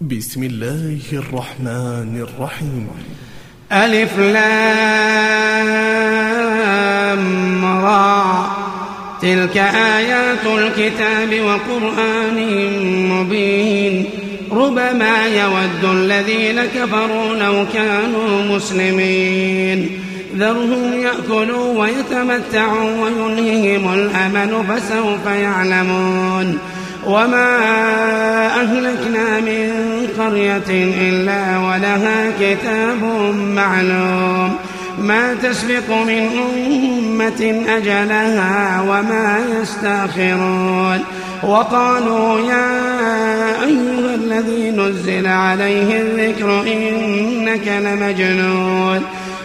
بسم الله الرحمن الرحيم. ألف لام را. تلك آيات الكتاب وقرآن مبين. ربما يود الذين كفروا لو كانوا مسلمين. ذرهم يأكلوا ويتمتعوا ويلههم الأمل فسوف يعلمون. وما أهلكنا من قرية إلا ولها كتاب معلوم ما تسبق من أمة أجلها وما يستاخرون وقالوا يا أيها الذي نزل عليه الذكر إنك لمجنون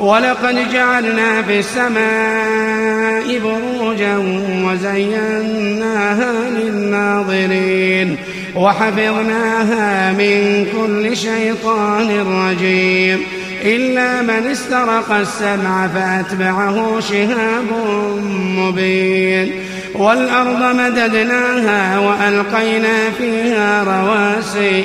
ولقد جعلنا في السماء بروجا وزيناها للناظرين وحفظناها من كل شيطان رجيم. إلا من استرق السمع فأتبعه شهاب مبين. والأرض مددناها وألقينا فيها رواسي.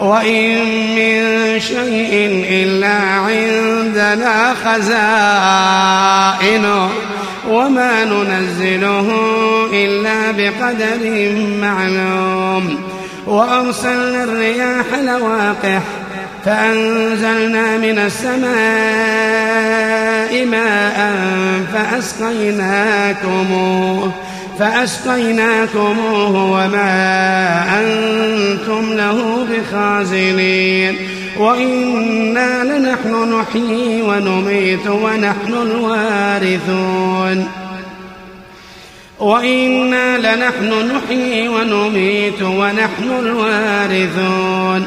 وإن من شيء إلا عندنا خزائنه وما ننزله إلا بقدر معلوم. وأرسلنا الرياح لواقح فأنزلنا من السماء ماء فأسقيناكموه. فأسقيناكموه وما أنتم له بخازنين. وإنا لنحن نحيي ونميت ونحن الوارثون. وإنا لنحن نحيي ونميت ونحن الوارثون.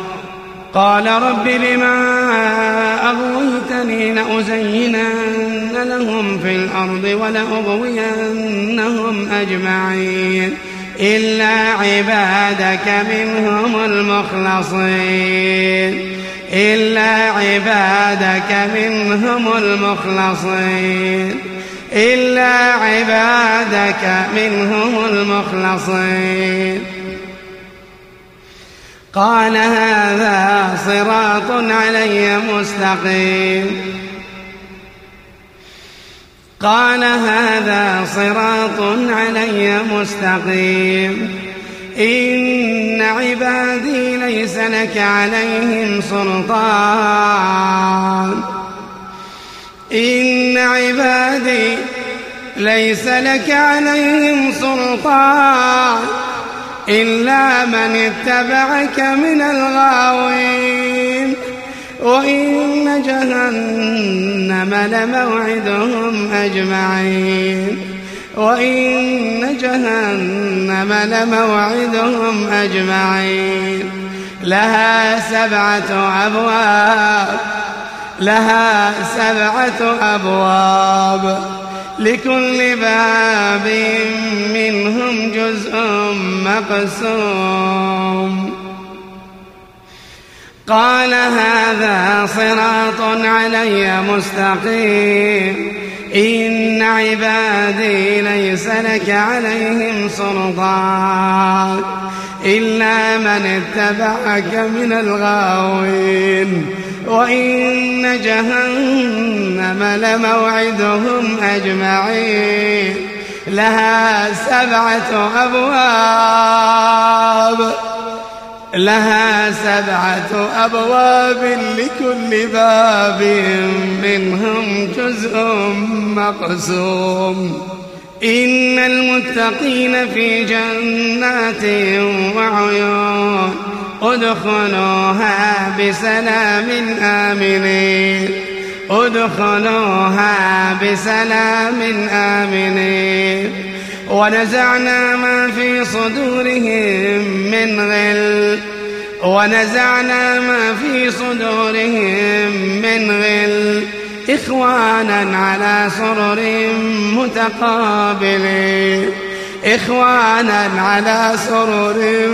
قال رب بما أغويتني لأزينن لهم في الأرض ولأغوينهم أجمعين. إلا عبادك منهم المخلصين. إلا عبادك منهم المخلصين. إلا عبادك منهم المخلصين. قال هذا صراط علي مستقيم. قال هذا صراط علي مستقيم. إن عبادي ليس لك عليهم سلطان. إن عبادي ليس لك عليهم سلطان. إلا من اتبعك من الغاوين. وإن جهنم لموعدهم أجمعين. وإن جهنم لموعدهم أجمعين. لها سبعة أبواب. لها سبعة أبواب. لكل باب منهم جزء مقسوم. قال هذا صراط علي مستقيم. إن عبادي ليس لك عليهم سلطان. إلا من اتبعك من الغاوين. وإن جهنم لموعدهم أجمعين. لها سبعة أبواب. لها سبعة أبواب لكل باب منهم جزء مقسوم. إن المتقين في جنات وعيون. ادخلوها بسلام آمنين ادخلوها بسلام آمنين ونزعنا ما في صدورهم من غل. ونزعنا ما في صدورهم من غل. إخوانا على سرر متقابلين إخوانا على سرر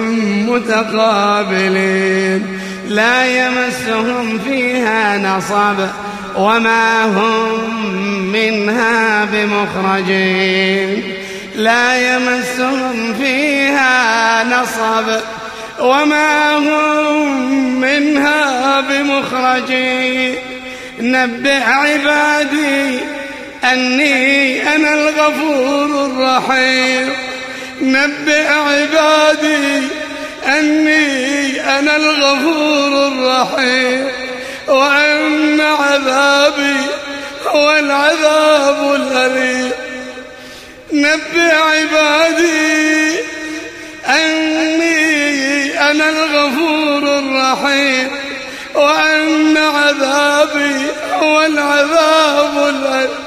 متقابلين لا يمسهم فيها نصب وما هم منها بمخرجين لا يمسهم فيها نصب وما هم منها بمخرجين نبئ عبادي أني أنا الغفور الرحيم. نبئ عبادي أني أنا الغفور الرحيم. وأن عذابي هو العذاب الأليم. نبئ عبادي أني أنا الغفور الرحيم. وأن عذابي هو العذاب الأليم.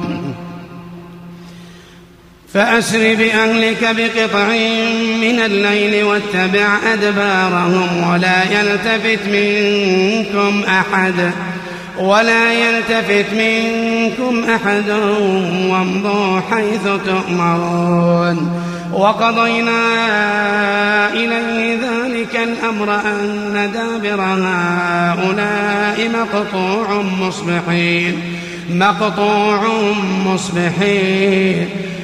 فأسر بأهلك بقطع من الليل واتبع أدبارهم ولا يلتفت منكم أحد ولا يلتفت منكم أحد وامضوا حيث تؤمرون وقضينا إليه ذلك الأمر أن دابر هؤلاء مقطوع مصبحين مقطوع مصبحين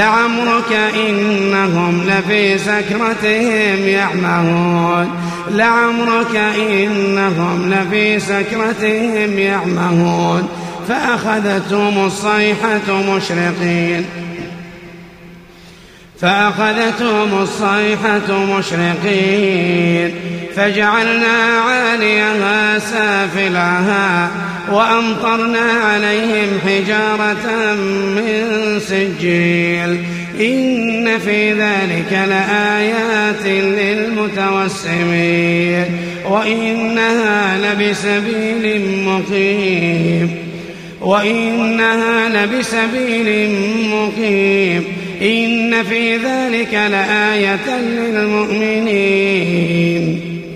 لعمرك إنهم لفي سكرتهم يعمهون. لعمرك إنهم لفي سكرتهم يعمهون. فأخذتهم الصيحة مشرقين. فأخذتهم الصيحة مشرقين. فجعلنا عاليها سافلها. وأمطرنا عليهم حجارة من سجيل. إن في ذلك لآيات للمتوسمين. وإنها لبسبيل مقيم. وإنها لبسبيل مقيم. إن في ذلك لآية للمؤمنين.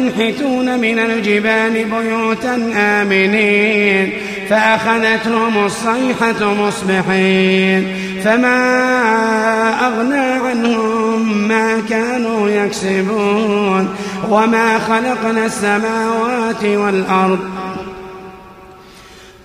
ينحتون من الجبال بيوتا آمنين فأخذتهم الصيحة مصبحين. فما أغنى عنهم ما كانوا يكسبون. وما خلقنا السماوات والأرض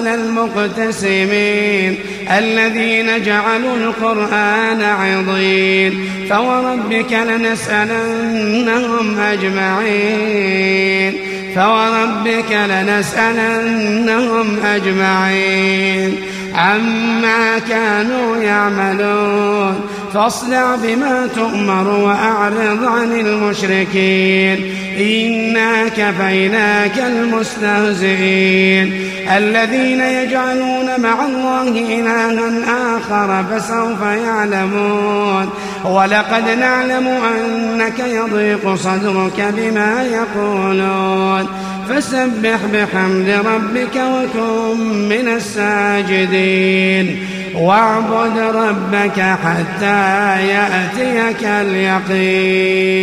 على المقتسمين الذين جعلوا القرآن عضين فوربك لنسألنهم أجمعين فوربك لنسألنهم أجمعين عما كانوا يعملون فاصدع بما تؤمر وأعرض عن المشركين. إنا كفيناك المستهزئين. الذين يجعلون مع الله إلها آخر فسوف يعلمون. ولقد نعلم أنك يضيق صدرك بما يقولون. فسبح بحمد ربك وكن من الساجدين. واعبد ربك حتى يأتيك اليقين.